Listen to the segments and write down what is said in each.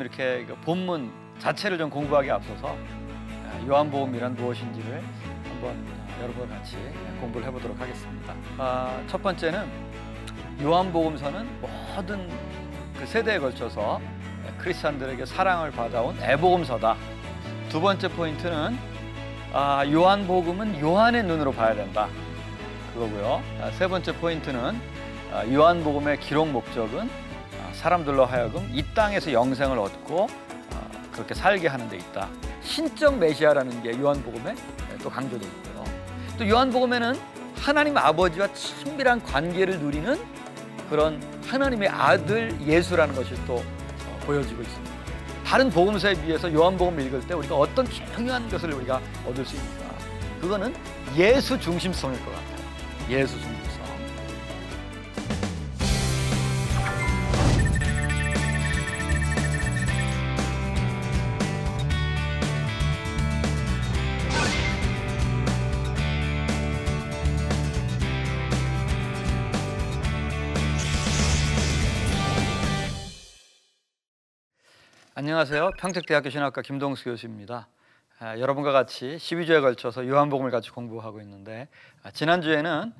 요한복음 이렇게 그 본문 자체를 좀 공부하기 앞서서 아, 요한복음이란 무엇인지를 한번 여러분 같이 공부를 해보도록 하겠습니다. 아, 첫 번째는 요한복음서는 모든 그 세대에 걸쳐서 크리스천들에게 사랑을 받아온 애복음서다. 두 번째 포인트는 아, 요한복음은 요한의 눈으로 봐야 된다. 그거고요. 아, 세 번째 포인트는 아, 요한복음의 기록 목적은 아, 사람들로 하여금 이 땅에서 영생을 얻고 아, 그렇게 살게 하는 데 있다. 신적 메시아라는 게 요한복음에 또 강조되어 있고요. 또 요한복음에는 하나님 아버지와 친밀한 관계를 누리는 그런 하나님의 아들 예수라는 것이 또 어, 보여지고 있습니다. 다른 복음서에 비해서 요한복음을 읽을 때 우리가 어떤 중요한 것을 우리가 얻을 수 있는가? 그거는 예수 중심성일 것 같아요. 예수 중심 안녕하세요. 평택대학교 신학과 김동수 교수입니다. 아, 여러분과 같이 12주에 걸쳐서 요한복음을 같이 공부하고 있는데 아, 지난주에는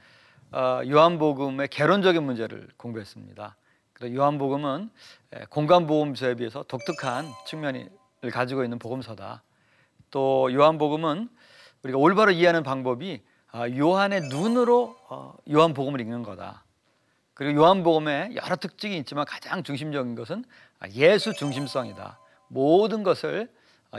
어, 요한복음의 개론적인 문제를 공부했습니다. 그래서 요한복음은 에, 공간복음서에 비해서 독특한 측면을 가지고 있는 복음서다. 또 요한복음은 우리가 올바로 이해하는 방법이 아, 요한의 눈으로 어, 요한복음을 읽는 거다. 그리고 요한복음에 여러 특징이 있지만 가장 중심적인 것은 예수 중심성이다. 모든 것을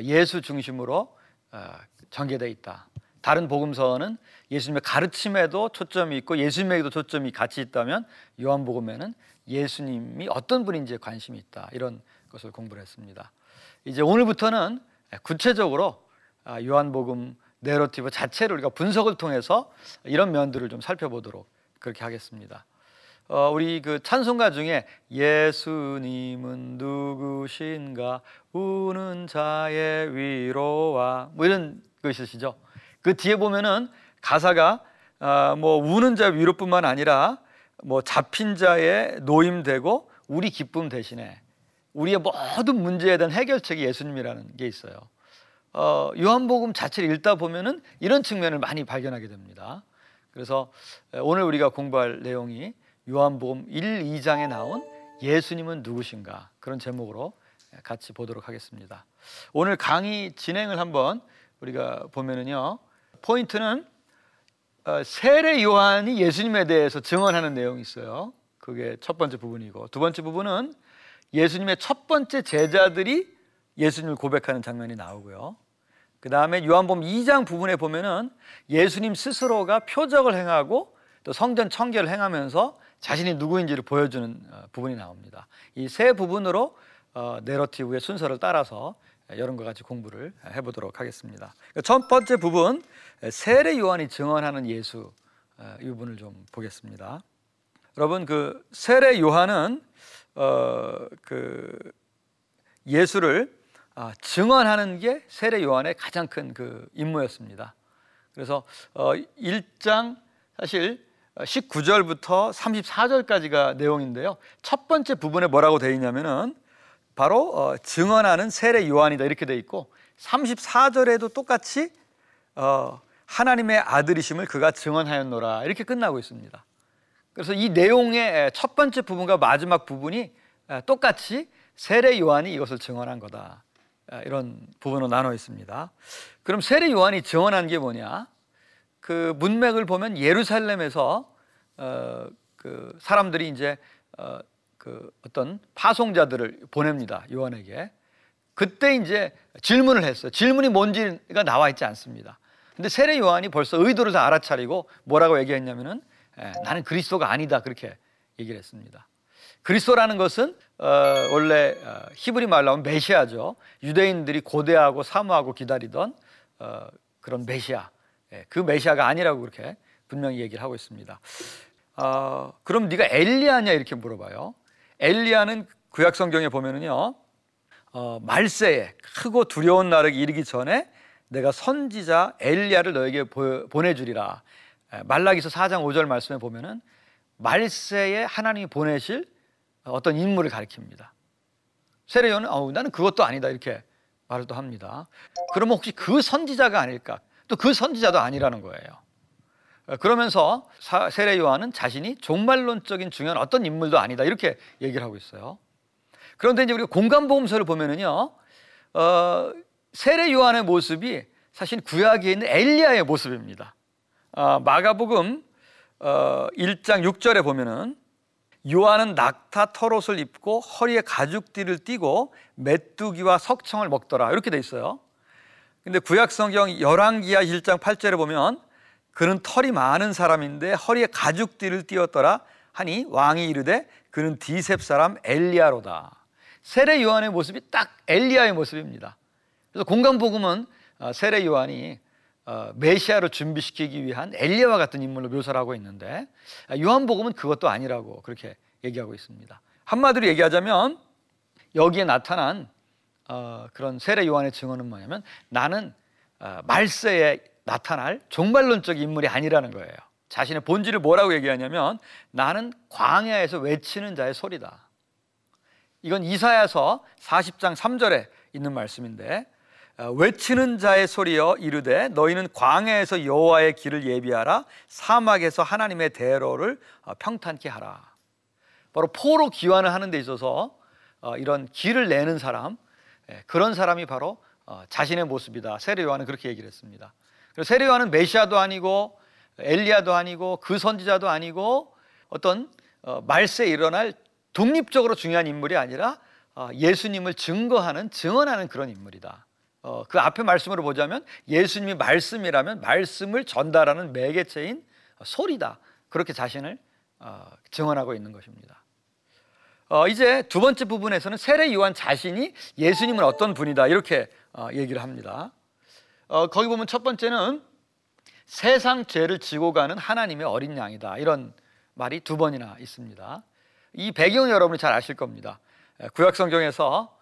예수 중심으로 어, 전개되어 있다. 다른 복음서는 예수님의 가르침에도 초점이 있고 예수님에게도 초점이 같이 있다면 요한복음에는 예수님이 어떤 분인지에 관심이 있다. 이런 것을 공부를 했습니다. 이제 오늘부터는 구체적으로 아, 요한복음 내러티브 자체를 우리가 분석을 통해서 이런 면들을 좀 살펴보도록 그렇게 하겠습니다. 어, 우리 그 찬송가 중에 예수님은 누구신가 우는 자의 위로와 뭐 이런 거 있으시죠? 그 뒤에 보면은 가사가 어, 뭐 우는 자 위로뿐만 아니라 뭐 잡힌 자의 노임되고 우리 기쁨 대신에 우리의 모든 문제에 대한 해결책이 예수님이라는 게 있어요. 어, 요한복음 자체를 읽다 보면은 이런 측면을 많이 발견하게 됩니다. 그래서 오늘 우리가 공부할 내용이 요한복음 1, 2장에 나온 예수님은 누구신가 그런 제목으로 같이 보도록 하겠습니다. 오늘 강의 진행을 한번 우리가 보면은요. 포인트는 어, 세례 요한이 예수님에 대해서 증언하는 내용이 있어요. 그게 첫 번째 부분이고 두 번째 부분은 예수님의 첫 번째 제자들이 예수님을 고백하는 장면이 나오고요. 그 다음에 요한복음 2장 부분에 보면은 예수님 스스로가 표적을 행하고 또 성전 청결을 행하면서 자신이 누구인지를 보여주는 어, 부분이 나옵니다. 이 세 부분으로 어, 내러티브의 순서를 따라서 여러분과 같이 공부를 해보도록 하겠습니다. 그러니까 첫 번째 부분 세례 요한이 증언하는 예수 어, 이 부분을 좀 보겠습니다. 여러분 그 세례 요한은 어, 그 예수를 아, 증언하는 게 세례 요한의 가장 큰 그 임무였습니다. 그래서 어, 1장 사실 19절부터 34절까지가 내용인데요. 첫 번째 부분에 뭐라고 되어 있냐면은 바로 어, 증언하는 세례 요한이다 이렇게 되어 있고 34절에도 똑같이 어, 하나님의 아들이심을 그가 증언하였노라 이렇게 끝나고 있습니다. 그래서 이 내용의 첫 번째 부분과 마지막 부분이 똑같이 세례 요한이 이것을 증언한 거다. 이런 부분으로 나눠 있습니다. 그럼 세례 요한이 증언한 게 뭐냐? 그 문맥을 보면 예루살렘에서 어, 그 사람들이 이제 어, 그 어떤 파송자들을 보냅니다 요한에게. 그때 이제 질문을 했어요. 질문이 뭔지가 나와 있지 않습니다. 근데 세례 요한이 벌써 의도를 다 알아차리고 뭐라고 얘기했냐면은 에, 나는 그리스도가 아니다 그렇게 얘기를 했습니다. 그리스도라는 것은 어, 원래 어, 히브리 말로 하면 메시아죠. 유대인들이 고대하고 사모하고 기다리던 어, 그런 메시아. 예, 그 메시아가 아니라고 그렇게 분명히 얘기를 하고 있습니다. 어, 그럼 네가 엘리야냐 이렇게 물어봐요. 엘리야는 구약 성경에 보면은요. 어, 말세에 크고 두려운 날에 이르기 전에 내가 선지자 엘리야를 너에게 보내 주리라. 예, 말라기서 4장 5절 말씀에 보면은 말세에 하나님이 보내실 어떤 인물을 가리킵니다. 세례 요한은 어, 나는 그것도 아니다 이렇게 말을 또 합니다. 그러면 혹시 그 선지자가 아닐까? 또 그 선지자도 아니라는 거예요. 어, 그러면서 사- 세례 요한은 자신이 종말론적인 중요한 어떤 인물도 아니다 이렇게 얘기를 하고 있어요. 그런데 이제 우리가 공간보험서를 보면은요, 어, 세례 요한의 모습이 사실 구약에 있는 엘리야의 모습입니다. 어, 마가복음 어, 1장 6절에 보면은 요한은 낙타 털옷을 입고 허리에 가죽띠를 띠고 메뚜기와 석청을 먹더라 이렇게 돼 있어요. 근데 구약 성경 열왕기하 1장 8절에 보면 그는 털이 많은 사람인데 허리에 가죽띠를 띄었더라 하니 왕이 이르되 그는 디셉 사람 엘리야로다. 세례 요한의 모습이 딱 엘리야의 모습입니다. 그래서 공간 복음은 어, 세례 요한이 어, 메시아를 준비시키기 위한 엘리야와 같은 인물로 묘사를 하고 있는데 아, 요한 복음은 그것도 아니라고 그렇게 얘기하고 있습니다. 한마디로 얘기하자면 여기에 나타난 어, 그런 세례 요한의 증언은 뭐냐면 나는 어, 말세에 나타날 종말론적 인물이 아니라는 거예요. 자신의 본질을 뭐라고 얘기하냐면 나는 광야에서 외치는 자의 소리다. 이건 이사야서 40장 3절에 있는 말씀인데 어, 외치는 자의 소리여 이르되 너희는 광야에서 여호와의 길을 예비하라 사막에서 하나님의 대로를 어, 평탄케 하라. 바로 포로 기환을 하는 데 있어서 어, 이런 길을 내는 사람 예, 그런 사람이 바로 어, 자신의 모습이다. 세례 요한은 그렇게 얘기를 했습니다. 세례 요한은 메시아도 아니고 엘리야도 아니고 그 선지자도 아니고 어떤 어, 말세에 일어날 독립적으로 중요한 인물이 아니라 어, 예수님을 증거하는 증언하는 그런 인물이다. 어, 그 앞에 말씀으로 보자면 예수님이 말씀이라면 말씀을 전달하는 매개체인 소리다. 그렇게 자신을 어, 증언하고 있는 것입니다. 어, 이제 두 번째 부분에서는 세례 요한 자신이 예수님은 어떤 분이다 이렇게 어, 얘기를 합니다. 어, 거기 보면 첫 번째는 세상 죄를 지고 가는 하나님의 어린 양이다 이런 말이 두 번이나 있습니다. 이 배경 여러분이 잘 아실 겁니다. 에, 구약 성경에서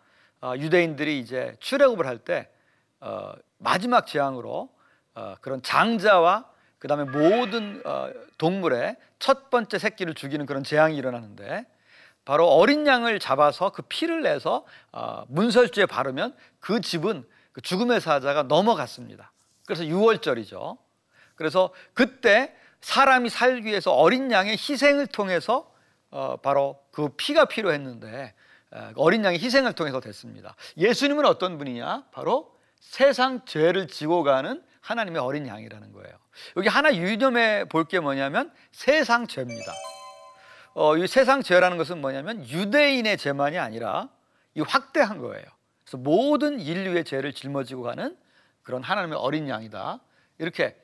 어, 유대인들이 이제 출애굽을 할때 어, 마지막 재앙으로 어, 그런 장자와 그 다음에 모든 어, 동물의 첫 번째 새끼를 죽이는 그런 재앙이 일어나는데 바로 어린 양을 잡아서 그 피를 내서 어, 문설주에 바르면 그 집은 그 죽음의 사자가 넘어갔습니다. 그래서 6월절이죠. 그래서 그때 사람이 살기 위해서 어린 양의 희생을 통해서 어, 바로 그 피가 필요했는데 에, 어린 양의 희생을 통해서 됐습니다. 예수님은 어떤 분이냐? 바로 세상 죄를 지고 가는 하나님의 어린 양이라는 거예요. 여기 하나 유념해 볼 게 뭐냐면 세상 죄입니다. 어, 이 세상 죄라는 것은 뭐냐면 유대인의 죄만이 아니라 이 확대한 거예요. 그래서 모든 인류의 죄를 짊어지고 가는 그런 하나님의 어린 양이다. 이렇게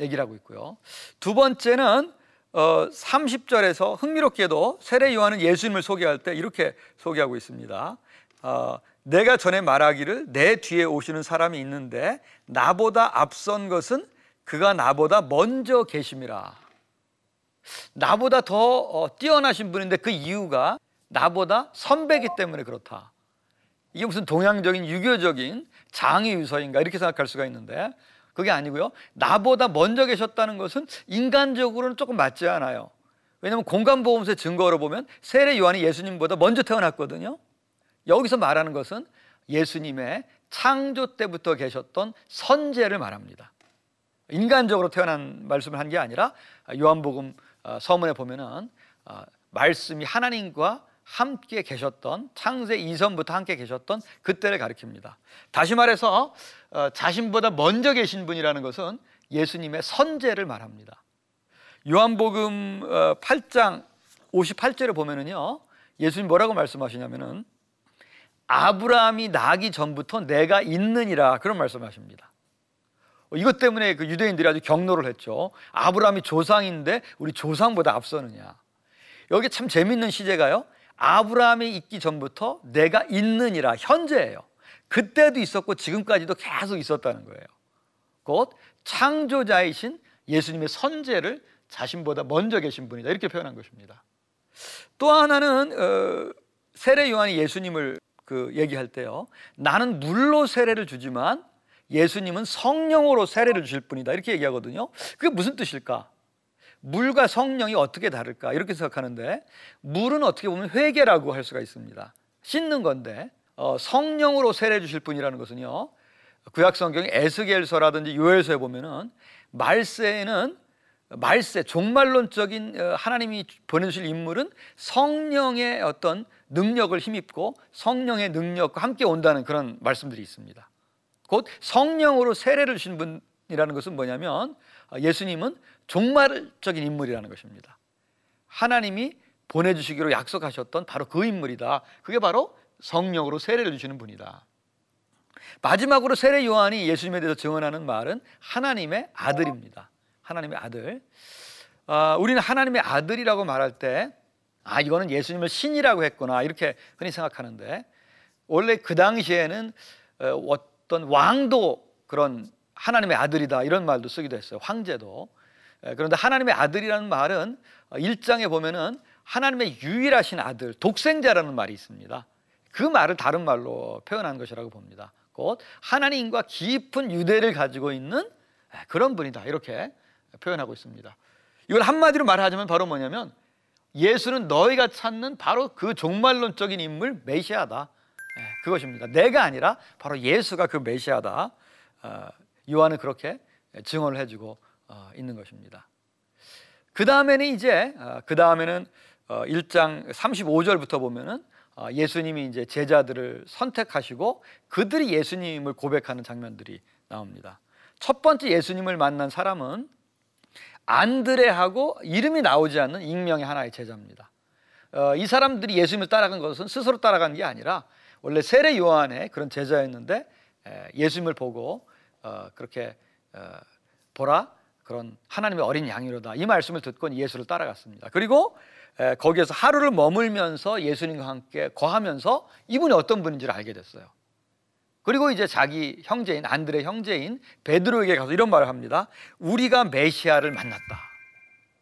얘기를 하고 있고요. 두 번째는 어, 30절에서 흥미롭게도 세례 요한은 예수님을 소개할 때 이렇게 소개하고 있습니다. 어, 내가 전에 말하기를 내 뒤에 오시는 사람이 있는데 나보다 앞선 것은 그가 나보다 먼저 계심이라. 나보다 더 어, 뛰어나신 분인데 그 이유가 나보다 선배기 때문에 그렇다. 이게 무슨 동양적인 유교적인 장애 유서인가 이렇게 생각할 수가 있는데 그게 아니고요. 나보다 먼저 계셨다는 것은 인간적으로는 조금 맞지 않아요. 왜냐하면 공간보험서의 증거로 보면 세례 요한이 예수님보다 먼저 태어났거든요. 여기서 말하는 것은 예수님의 창조 때부터 계셨던 선제를 말합니다. 인간적으로 태어난 말씀을 한 게 아니라 요한복음 어, 서문에 보면은 어, 말씀이 하나님과 함께 계셨던 창세 이전부터 함께 계셨던 그때를 가리킵니다. 다시 말해서 어, 자신보다 먼저 계신 분이라는 것은 예수님의 선제를 말합니다. 요한복음 8장 58절에 보면은요. 예수님 뭐라고 말씀하시냐면은 아브라함이 나기 전부터 내가 있느니라 그런 말씀하십니다. 이것 때문에 그 유대인들이 아주 경로를 했죠. 아브라함이 조상인데 우리 조상보다 앞서느냐. 여기 참 재밌는 시제가요. 아브라함이 있기 전부터 내가 있느니라 현재예요. 그때도 있었고 지금까지도 계속 있었다는 거예요. 곧 창조자이신 예수님의 선제를 자신보다 먼저 계신 분이다 이렇게 표현한 것입니다. 또 하나는 어, 세례 요한이 예수님을 그 얘기할 때요. 나는 물로 세례를 주지만 예수님은 성령으로 세례를 주실 분이다 이렇게 얘기하거든요. 그게 무슨 뜻일까? 물과 성령이 어떻게 다를까 이렇게 생각하는데 물은 어떻게 보면 회개라고 할 수가 있습니다. 씻는 건데 어, 성령으로 세례 주실 분이라는 것은요. 구약 성경 에스겔서라든지 요엘서에 보면은 말세에는 말세 종말론적인 어, 하나님이 보내주실 인물은 성령의 어떤 능력을 힘입고 성령의 능력과 함께 온다는 그런 말씀들이 있습니다. 곧 성령으로 세례를 주신 분이라는 것은 뭐냐면 어, 예수님은 종말적인 인물이라는 것입니다. 하나님이 보내주시기로 약속하셨던 바로 그 인물이다. 그게 바로 성령으로 세례를 주시는 분이다. 마지막으로 세례 요한이 예수님에 대해서 증언하는 말은 하나님의 아들입니다. 하나님의 아들. 아, 우리는 하나님의 아들이라고 말할 때, 아, 이거는 예수님을 신이라고 했구나. 이렇게 흔히 생각하는데, 원래 그 당시에는 어, 어떤 왕도 그런 하나님의 아들이다. 이런 말도 쓰기도 했어요. 황제도. 그런데 하나님의 아들이라는 말은 1장에 보면은 하나님의 유일하신 아들, 독생자라는 말이 있습니다. 그 말을 다른 말로 표현한 것이라고 봅니다. 곧 하나님과 깊은 유대를 가지고 있는 그런 분이다. 이렇게 표현하고 있습니다. 이걸 한마디로 말하자면 바로 뭐냐면 예수는 너희가 찾는 바로 그 종말론적인 인물 메시아다. 그것입니다. 내가 아니라 바로 예수가 그 메시아다. 어, 요한은 그렇게 증언을 해주고 어, 있는 것입니다. 그 다음에는 이제 어, 그 다음에는 1장 35절부터 보면은 예수님이 이제 제자들을 선택하시고 그들이 예수님을 고백하는 장면들이 나옵니다. 첫 번째 예수님을 만난 사람은 안드레하고 이름이 나오지 않는 익명의 하나의 제자입니다. 어, 이 사람들이 예수님을 따라간 것은 스스로 따라간 게 아니라 원래 세례 요한의 그런 제자였는데 에, 예수님을 보고 어, 그렇게 어, 보라 그런 하나님의 어린 양이로다 이 말씀을 듣고 예수를 따라갔습니다. 그리고 에, 거기에서 하루를 머물면서 예수님과 함께 거하면서 이분이 어떤 분인지를 알게 됐어요. 그리고 이제 자기 형제인 안드레 형제인 베드로에게 가서 이런 말을 합니다. 우리가 메시아를 만났다.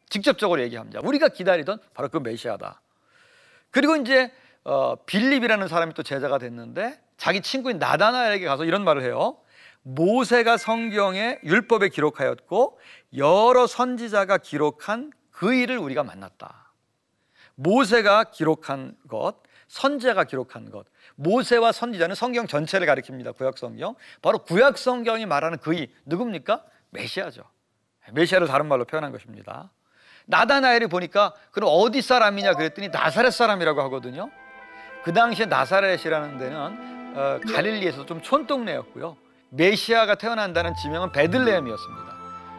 직접적으로 얘기합니다. 우리가 기다리던 바로 그 메시아다. 그리고 이제 어, 빌립이라는 사람이 또 제자가 됐는데 자기 친구인 나다나엘에게 가서 이런 말을 해요. 모세가 성경에 율법에 기록하였고 여러 선지자가 기록한 그 일을 우리가 만났다. 모세가 기록한 것, 선지자가 기록한 것, 모세와 선지자는 성경 전체를 가리킵니다. 구약 성경. 바로 구약 성경이 말하는 그이 누굽니까? 메시아죠. 메시아를 다른 말로 표현한 것입니다. 나다나엘이 보니까 그럼 어디 사람이냐 그랬더니 나사렛 사람이라고 하거든요. 그 당시에 나사렛이라는 데는 어, 갈릴리에서 좀 촌동네였고요. 메시아가 태어난다는 지명은 베들레헴이었습니다.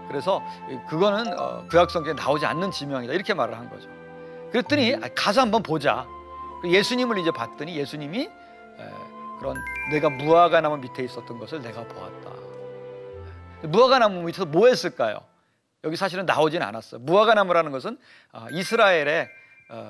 그래서 그거는 어, 구약 성경에 나오지 않는 지명이다 이렇게 말을 한 거죠. 그랬더니 가서 한번 보자. 예수님을 이제 봤더니 예수님이 그런 내가 무화과 나무 밑에 있었던 것을 내가 보았다. 무화과 나무 밑에서 뭐 했을까요? 여기 사실은 나오진 않았어요. 무화과 나무라는 것은 아, 이스라엘의 어,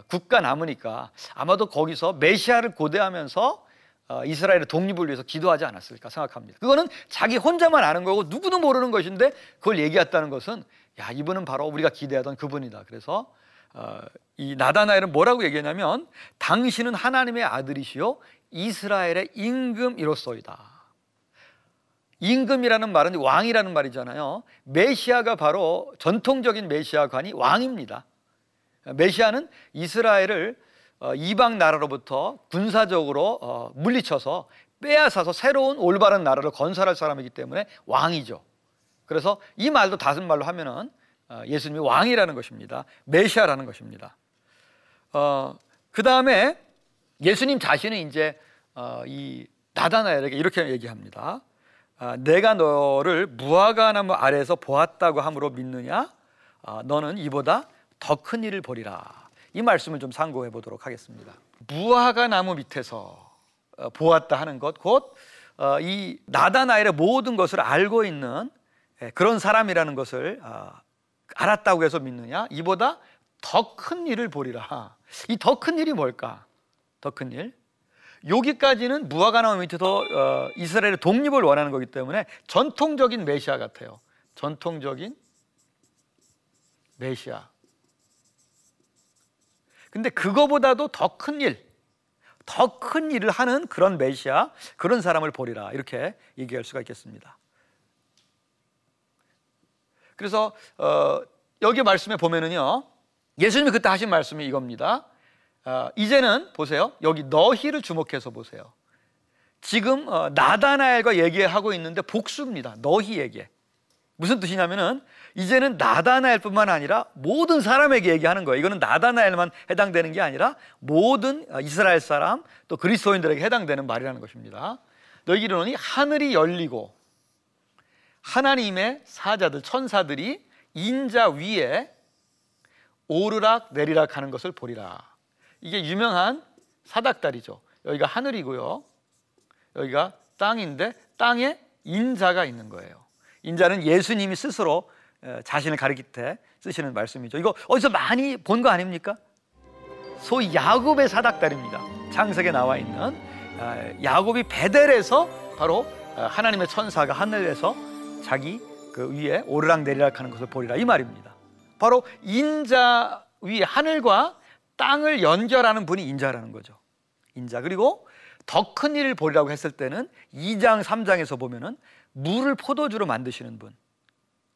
국가 나무니까 아마도 거기서 메시아를 고대하면서 어, 이스라엘의 독립을 위해서 기도하지 않았을까 생각합니다. 그거는 자기 혼자만 아는 거고 누구도 모르는 것인데 그걸 얘기했다는 것은 야 이분은 바로 우리가 기대하던 그분이다. 그래서 어, 이 나다나엘은 뭐라고 얘기했냐면 당신은 하나님의 아들이시요 이스라엘의 임금이로소이다. 임금이라는 말은 왕이라는 말이잖아요. 메시아가 바로 전통적인 메시아관이 왕입니다. 메시아는 이스라엘을 어, 이방 나라로부터 군사적으로 어, 물리쳐서 빼앗아서 새로운 올바른 나라를 건설할 사람이기 때문에 왕이죠. 그래서 이 말도 다른 말로 하면은 어, 예수님이 왕이라는 것입니다. 메시아라는 것입니다. 어, 그 다음에 예수님 자신은 이제 어, 이 나다나엘에게 이렇게 얘기합니다. 아, 내가 너를 무화과 나무 아래에서 보았다고 함으로 믿느냐? 아, 너는 이보다 더 큰 일을 보리라. 이 말씀을 좀 상고해 보도록 하겠습니다. 무화과 나무 밑에서 어, 보았다 하는 것, 곧이 어, 나다나엘의 모든 것을 알고 있는 예, 그런 사람이라는 것을 아, 알았다고 해서 믿느냐? 이보다 더 큰 일을 보리라. 이 더 큰 일이 뭘까? 더 큰 일? 여기까지는 무화과 나무 밑에서 어, 이스라엘의 독립을 원하는 거기 때문에 전통적인 메시아 같아요. 전통적인 메시아. 근데 그거보다도 더 큰 일, 더 큰 일을 하는 그런 메시아, 그런 사람을 보리라. 이렇게 얘기할 수가 있겠습니다. 그래서 어, 여기 말씀에 보면은요, 예수님이 그때 하신 말씀이 이겁니다. 어, 이제는 보세요. 여기 너희를 주목해서 보세요. 지금 어, 나다나엘과 얘기하고 있는데 복수입니다. 너희에게. 무슨 뜻이냐면은 이제는 나다나엘 뿐만 아니라 모든 사람에게 얘기하는 거예요. 이거는 나다나엘만 해당되는 게 아니라 모든 어, 이스라엘 사람 또 그리스도인들에게 해당되는 말이라는 것입니다. 너희들은 하늘이 열리고 하나님의 사자들 천사들이 인자 위에 오르락 내리락 하는 것을 보리라. 이게 유명한 사닥다리죠. 여기가 하늘이고요. 여기가 땅인데 땅에 인자가 있는 거예요. 인자는 예수님이 스스로 자신을 가리킬 때 쓰시는 말씀이죠. 이거 어디서 많이 본 거 아닙니까? 소위 야곱의 사닥다리입니다. 창세기에 나와 있는 아, 야곱이 베델에서 바로 아, 하나님의 천사가 하늘에서 자기 그 위에 오르락 내리락 하는 것을 보리라 이 말입니다. 바로 인자 위에 하늘과 땅을 연결하는 분이 인자라는 거죠. 인자 그리고 더 큰 일을 보리라고 했을 때는 2장 3장에서 보면은 물을 포도주로 만드시는 분,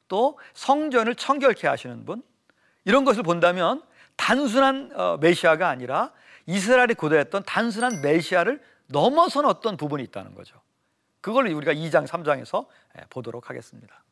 또 성전을 청결케 하시는 분, 이런 것을 본다면 단순한 어, 메시아가 아니라 이스라엘이 고대했던 단순한 메시아를 넘어선 어떤 부분이 있다는 거죠. 그걸 우리가 2장, 3장에서 보도록 하겠습니다.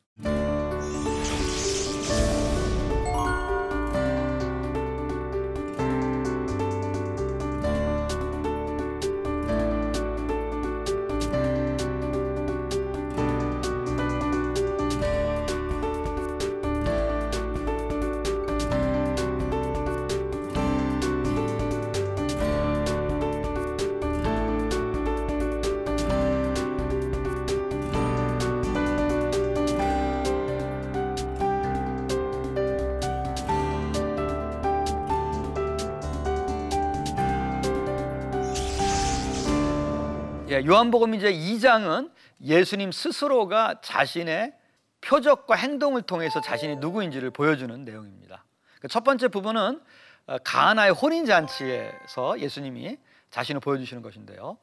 요한복음 이제 2장은 예수님 스스로가 자신의 표적과 행동을 통해서 자신이 누구인지를 보여주는 내용입니다. 그첫 번째 부분은 어, 가나의 혼인 잔치에서 예수님이 자신을 보여주시는 것인데요.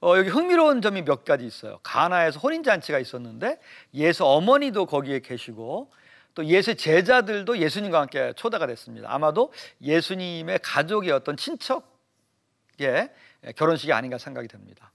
어, 여기 흥미로운 점이 몇 가지 있어요. 가나에서 혼인 잔치가 있었는데 예수 어머니도 거기에 계시고 또 예수 제자들도 예수님과 함께 초대가 됐습니다. 아마도 예수님의 어떤 친척의 결혼식이 아닌가 생각이 됩니다.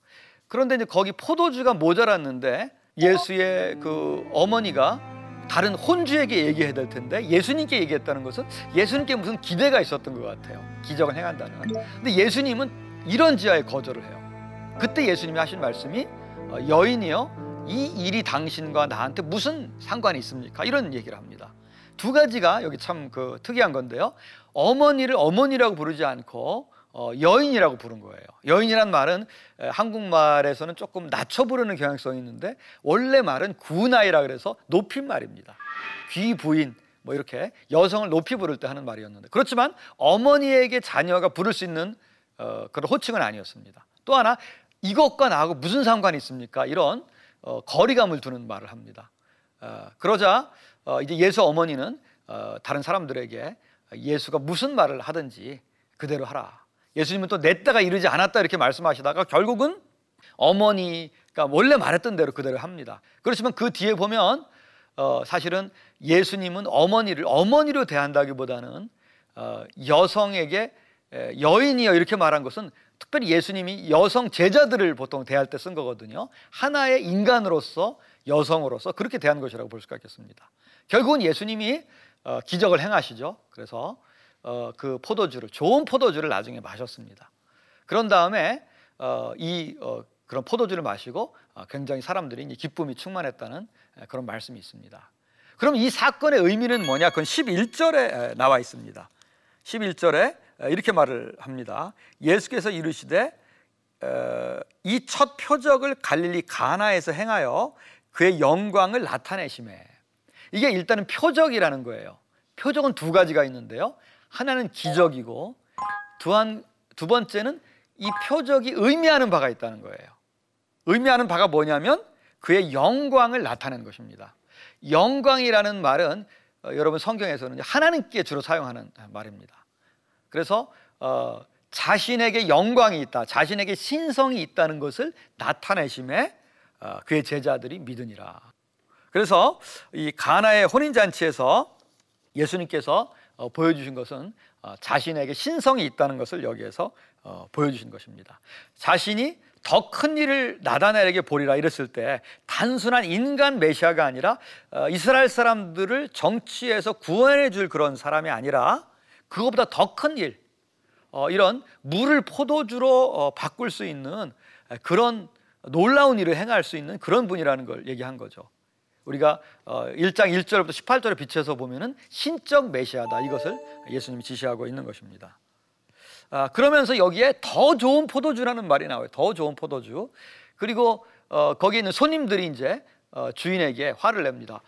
그런데 이제 거기 포도주가 모자랐는데 예수의 그 어머니가 다른 혼주에게 얘기해야 될 텐데 예수님께 얘기했다는 것은 예수님께 무슨 기대가 있었던 것 같아요. 기적을 행한다는. 근데 예수님은 이런 지하에 거절을 해요. 그때 예수님이 하신 말씀이 어, 여인이요 이 일이 당신과 나한테 무슨 상관이 있습니까? 이런 얘기를 합니다. 두 가지가 여기 참 그 특이한 건데요. 어머니를 어머니라고 부르지 않고 어, 여인이라고 부른 거예요. 여인이란 말은 한국말에서는 조금 낮춰 부르는 경향성이 있는데 원래 말은 구나이라 그래서 높임 말입니다. 귀 부인 뭐 이렇게 여성을 높이 부를 때 하는 말이었는데 그렇지만 어머니에게 자녀가 부를 수 있는 어, 그런 호칭은 아니었습니다. 또 하나 이것과 나하고 무슨 상관이 있습니까? 이런 어, 거리감을 두는 말을 합니다. 어, 그러자 어, 이제 예수 어머니는 어, 다른 사람들에게 예수가 무슨 말을 하든지 그대로 하라. 예수님은 또 냈다가 이르지 않았다 이렇게 말씀하시다가 결국은 어머니가 원래 말했던 대로 그대로 합니다. 그렇지만 그 뒤에 보면 어, 사실은 예수님은 어머니를 어머니로 대한다기보다는 어, 여성에게 여인이여 이렇게 말한 것은 특별히 예수님이 여성 제자들을 보통 대할 때 쓴 거거든요. 하나의 인간으로서 여성으로서 그렇게 대한 것이라고 볼 수가 있겠습니다. 결국은 예수님이 어, 기적을 행하시죠. 그래서 어, 그 포도주를 좋은 포도주를 나중에 마셨습니다. 그런 다음에 어, 이 어, 그런 포도주를 마시고 어, 굉장히 사람들이 기쁨이 충만했다는 그런 말씀이 있습니다. 그럼 이 사건의 의미는 뭐냐? 그건 11절에 나와 있습니다. 11절에 이렇게 말을 합니다. 예수께서 이르시되 이 첫 표적을 갈릴리 가나에서 행하여 그의 영광을 나타내심에 이게 일단은 표적이라는 거예요. 표적은 두 가지가 있는데요. 하나는 기적이고 두한 두 번째는 이 표적이 의미하는 바가 있다는 거예요. 의미하는 바가 뭐냐면 그의 영광을 나타내는 것입니다. 영광이라는 말은 어, 여러분 성경에서는 하나님께 주로 사용하는 말입니다. 그래서 어, 자신에게 영광이 있다, 자신에게 신성이 있다는 것을 나타내심에 어, 그의 제자들이 믿으니라. 그래서 이 가나의 혼인 잔치에서 예수님께서 어, 보여주신 것은 어, 자신에게 신성이 있다는 것을 여기에서 어, 보여주신 것입니다. 자신이 더 큰 일을 나다나에게 보리라 이랬을 때 단순한 인간 메시아가 아니라 어, 이스라엘 사람들을 정치에서 구원해 줄 그런 사람이 아니라 그것보다 더 큰 일, 어, 이런 물을 포도주로 어, 바꿀 수 있는 그런 놀라운 일을 행할 수 있는 그런 분이라는 걸 얘기한 거죠. 우리가 1장 1절부터 18절에 비춰서 보면은 신적 메시아다 이것을 예수님이 지시하고 있는 것입니다. 아, 그러면서 여기에 더 좋은 포도주라는 말이 나와요. 더 좋은 포도주. 그리고 어, 거기 있는 손님들이 이제 어, 주인에게 화를 냅니다.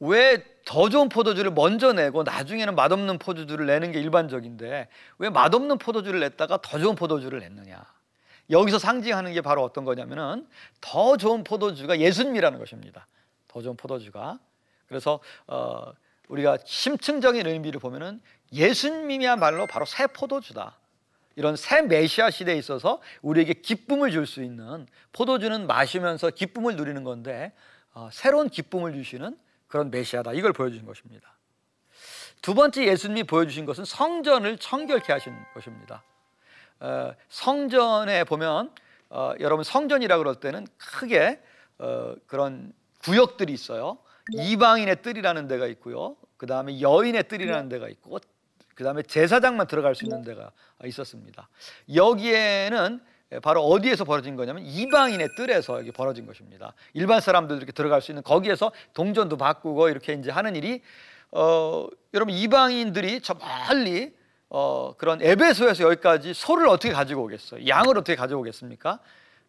왜 더 좋은 포도주를 먼저 내고 나중에는 맛없는 포도주를 내는 게 일반적인데 왜 맛없는 포도주를 냈다가 더 좋은 포도주를 냈느냐? 여기서 상징하는 게 바로 어떤 거냐면은 더 좋은 포도주가 예수님이라는 것입니다. 더 좋은 포도주가. 그래서 어, 우리가 심층적인 의미를 보면은 예수님이야말로 바로 새 포도주다. 이런 새 메시아 시대에 있어서 우리에게 기쁨을 줄 수 있는 포도주는 마시면서 기쁨을 누리는 건데 어, 새로운 기쁨을 주시는 그런 메시아다 이걸 보여주신 것입니다. 두 번째 예수님이 보여주신 것은 성전을 청결케 하신 것입니다. 어, 성전에 보면 어, 여러분 성전이라 그럴 때는 크게 어, 그런 구역들이 있어요. 이방인의 뜰이라는 데가 있고요. 그 다음에 여인의 뜰이라는 데가 있고 그 다음에 제사장만 들어갈 수 있는 데가 있었습니다. 여기에는 바로 어디에서 벌어진 거냐면 이방인의 뜰에서 여기 벌어진 것입니다. 일반 사람들 이렇게 들어갈 수 있는 거기에서 동전도 바꾸고 이렇게 이제 하는 일이 어, 여러분 이방인들이 저 멀리 어, 그런 에베소에서 여기까지 소를 어떻게 가지고 오겠어요? 양을 어떻게 가져오겠습니까?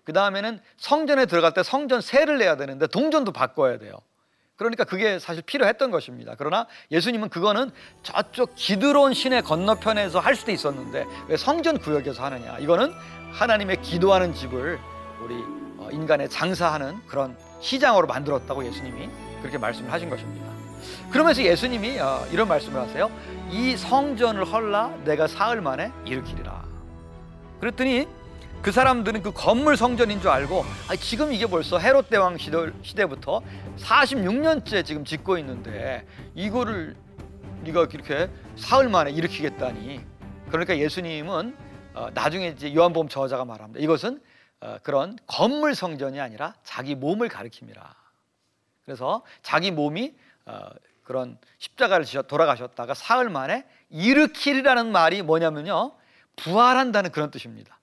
그 다음에는 성전에 들어갈 때 성전 세를 내야 되는데 동전도 바꿔야 돼요. 그러니까 그게 사실 필요했던 것입니다. 그러나 예수님은 그거는 저쪽 기드론 시내 건너편에서 할 수도 있었는데 왜 성전 구역에서 하느냐? 이거는 하나님의 기도하는 집을 우리 어, 인간의 장사하는 그런 시장으로 만들었다고 예수님이 그렇게 말씀을 하신 것입니다. 그러면서 예수님이 어, 이런 말씀을 하세요. 이 성전을 헐라 내가 사흘 만에 일으키리라. 그랬더니 그 사람들은 그 건물 성전인 줄 알고 아, 지금 이게 벌써 헤롯 대왕 시대, 부터 46년째 지금 짓고 있는데 이거를 네가 이렇게 사흘 만에 일으키겠다니 그러니까 예수님은 어, 나중에 이제 요한복음 저자가 말합니다. 이것은 어, 그런 건물 성전이 아니라 자기 몸을 가리킵니다. 그래서 자기 몸이 어, 그런 십자가를 지어 돌아가셨다가 사흘 만에 일으키리라는 말이 뭐냐면요 부활한다는 그런 뜻입니다.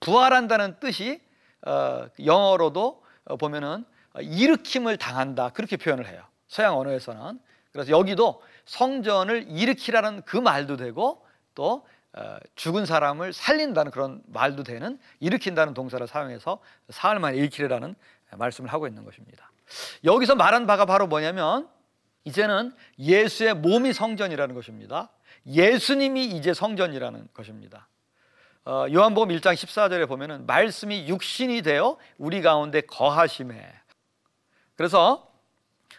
부활한다는 뜻이 어, 영어로도 보면은 일으킴을 당한다 그렇게 표현을 해요. 서양 언어에서는 그래서 여기도 성전을 일으키라는 그 말도 되고 또 어, 죽은 사람을 살린다는 그런 말도 되는 일으킨다는 동사를 사용해서 사흘 만에 일으키라는 말씀을 하고 있는 것입니다. 여기서 말한 바가 바로 뭐냐면 이제는 예수의 몸이 성전이라는 것입니다. 예수님이 이제 성전이라는 것입니다. 어, 요한복음 1장 14절에 보면은 말씀이 육신이 되어 우리 가운데 거하심에 그래서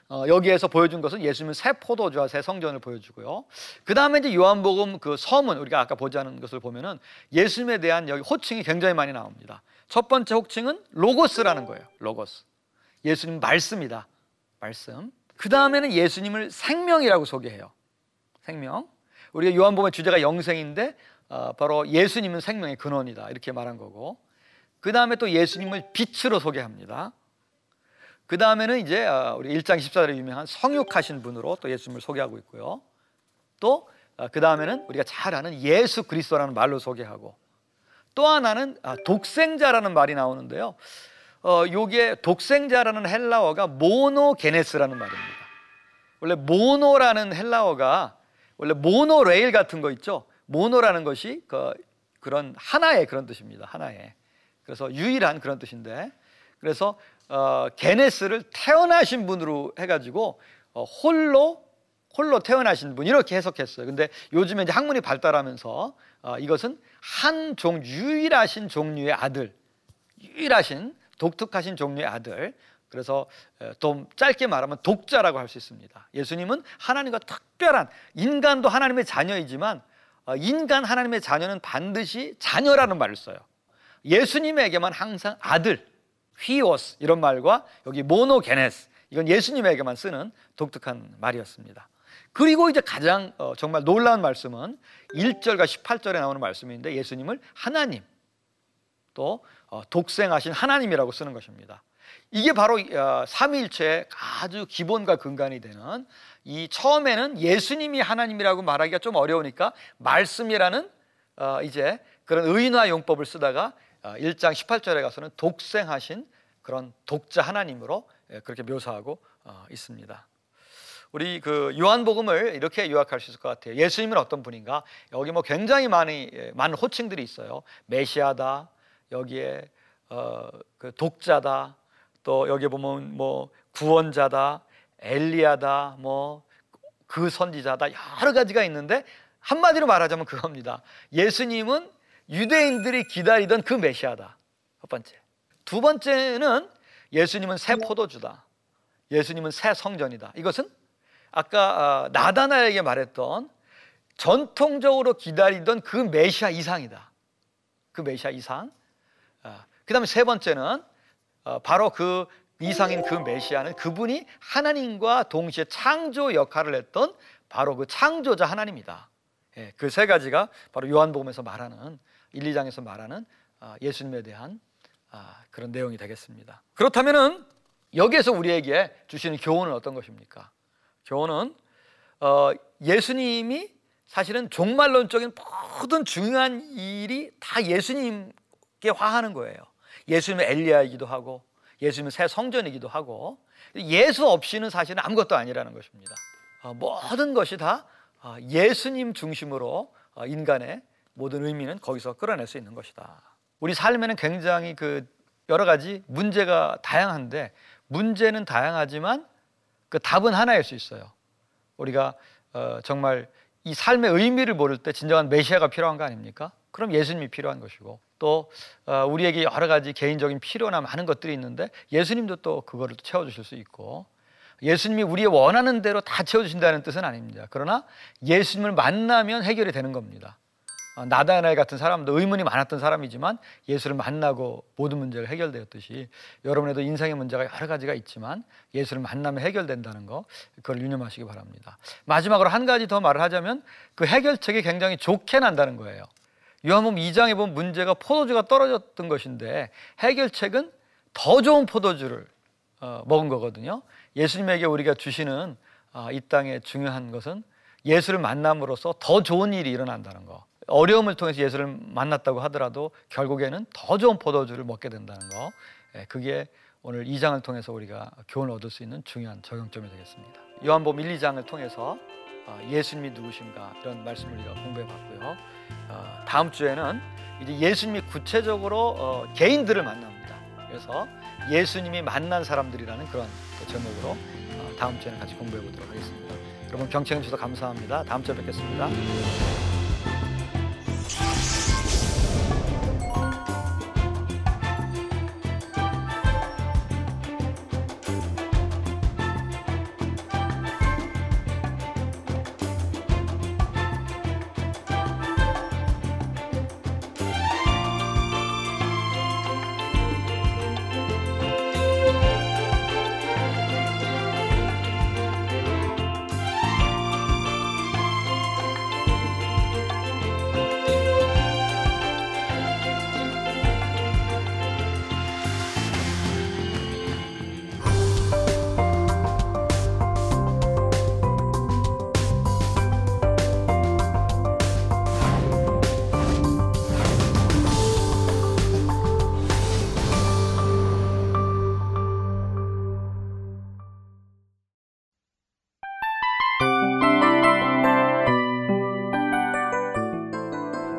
어, 여기에서 보여준 것은 예수님은 새 포도주와 새 성전을 보여주고요. 그 다음에 이제 요한복음 그 서문 우리가 아까 보지 않은 것을 보면은 예수님에 대한 여기 호칭이 굉장히 많이 나옵니다. 첫 번째 호칭은 로고스라는 거예요. 로고스. 예수님 말씀이다. 말씀. 그 다음에는 예수님을 생명이라고 소개해요. 생명. 우리가 요한복음의 주제가 영생인데 어, 바로 예수님은 생명의 근원이다 이렇게 말한 거고 그 다음에 또 예수님을 빛으로 소개합니다. 그 다음에는 이제 어, 우리 1장 14절에 유명한 성육하신 분으로 또 예수님을 소개하고 있고요. 또그 어, 다음에는 우리가 잘 아는 예수 그리스도라는 말로 소개하고 또 하나는 아, 독생자라는 말이 나오는데요. 어, 요게 독생자라는 헬라어가 모노게네스라는 말입니다. 원래 모노라는 헬라어가 원래 모노레일 같은 거 있죠. 모노라는 것이 그, 그런 하나의 그런 뜻입니다. 하나의. 그래서 유일한 그런 뜻인데 그래서 어, 게네스를 태어나신 분으로 해가지고 어, 홀로 홀로 태어나신 분 이렇게 해석했어요. 근데 요즘에 이제 학문이 발달하면서 어, 이것은 한 종 유일하신 종류의 아들, 유일하신 독특하신 종류의 아들. 그래서 좀 짧게 말하면 독자라고 할 수 있습니다. 예수님은 하나님과 특별한 인간도 하나님의 자녀이지만 어, 인간 하나님의 자녀는 반드시 자녀라는 말을 써요. 예수님에게만 항상 아들, 휘오스 이런 말과 여기 모노게네스 이건 예수님에게만 쓰는 독특한 말이었습니다. 그리고 이제 가장 어, 정말 놀라운 말씀은 1절과 18절에 나오는 말씀인데 예수님을 하나님 또 어, 독생하신 하나님이라고 쓰는 것입니다. 이게 바로 어, 삼위일체의 아주 기본과 근간이 되는 이 처음에는 예수님이 하나님이라고 말하기가 좀 어려우니까 말씀이라는 어, 이제 그런 의인화 용법을 쓰다가 1장 18절에 가서는 독생하신 그런 독자 하나님으로 예, 그렇게 묘사하고 있습니다. 우리 그 요한복음을 이렇게 요약할 수 있을 것 같아요. 예수님은 어떤 분인가? 여기 뭐 굉장히 많이 예, 많은 호칭들이 있어요. 메시아다. 여기에 어, 그 독자다. 또 여기 보면 뭐 구원자다. 엘리야다. 뭐 그 선지자다. 여러 가지가 있는데 한마디로 말하자면 그겁니다. 예수님은 유대인들이 기다리던 그 메시아다. 첫 번째. 두 번째는 예수님은 새 포도주다. 예수님은 새 성전이다. 이것은 아까 어, 나다나에게 말했던 전통적으로 기다리던 그 메시아 이상이다. 그 메시아 이상. 어, 그 다음에 세 번째는 어, 바로 그 이상인 그 메시아는 그분이 하나님과 동시에 창조 역할을 했던 바로 그 창조자 하나님이다. 예, 그 세 가지가 바로 요한복음에서 말하는 1, 2장에서 말하는 예수님에 대한 그런 내용이 되겠습니다. 그렇다면은 여기에서 우리에게 주시는 교훈은 어떤 것입니까? 교훈은 어, 예수님이 사실은 종말론적인 모든 중요한 일이 다 예수님께 화하는 거예요. 예수님은 엘리야이기도 하고 예수님은 새 성전이기도 하고 예수 없이는 사실은 아무것도 아니라는 것입니다. 어, 모든 것이 다 어, 예수님 중심으로 어, 인간의 모든 의미는 거기서 끌어낼 수 있는 것이다. 우리 삶에는 굉장히 그 여러 가지 문제가 다양한데 문제는 다양하지만 그 답은 하나일 수 있어요. 우리가 어, 정말 이 삶의 의미를 모를 때 진정한 메시아가 필요한 거 아닙니까? 그럼 예수님이 필요한 것이고 또 어, 우리에게 여러 가지 개인적인 필요나 많은 것들이 있는데 예수님도 또 그거를 또 채워주실 수 있고 예수님이 우리의 원하는 대로 다 채워주신다는 뜻은 아닙니다. 그러나 예수님을 만나면 해결이 되는 겁니다. 어, 나다나엘 같은 사람도 의문이 많았던 사람이지만 예수를 만나고 모든 문제가 해결되었듯이 여러분에도 인생의 문제가 여러 가지가 있지만 예수를 만나면 해결된다는 거 그걸 유념하시기 바랍니다. 마지막으로 한 가지 더 말을 하자면 그 해결책이 굉장히 좋게 난다는 거예요. 요한복음 2장에 보면 문제가 포도주가 떨어졌던 것인데 해결책은 더 좋은 포도주를 어, 먹은 거거든요. 예수님에게 우리가 주시는 어, 이 땅의 중요한 것은 예수를 만남으로써 더 좋은 일이 일어난다는 거. 어려움을 통해서 예수를 만났다고 하더라도 결국에는 더 좋은 포도주를 먹게 된다는 거. 예, 그게 오늘 2장을 통해서 우리가 교훈을 얻을 수 있는 중요한 적용점이 되겠습니다. 요한복음 1, 2장을 통해서 어, 예수님이 누구신가 이런 말씀을 우리가 공부해 봤고요. 어, 다음 주에는 이제 예수님이 구체적으로 어, 개인들을 만납니다. 그래서 예수님이 만난 사람들이라는 그런 제목으로 다음 주에는 같이 공부해 보도록 하겠습니다. 여러분 경청해 주셔서 감사합니다. 다음 주에 뵙겠습니다.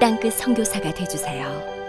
땅끝 성교사가 되주세요.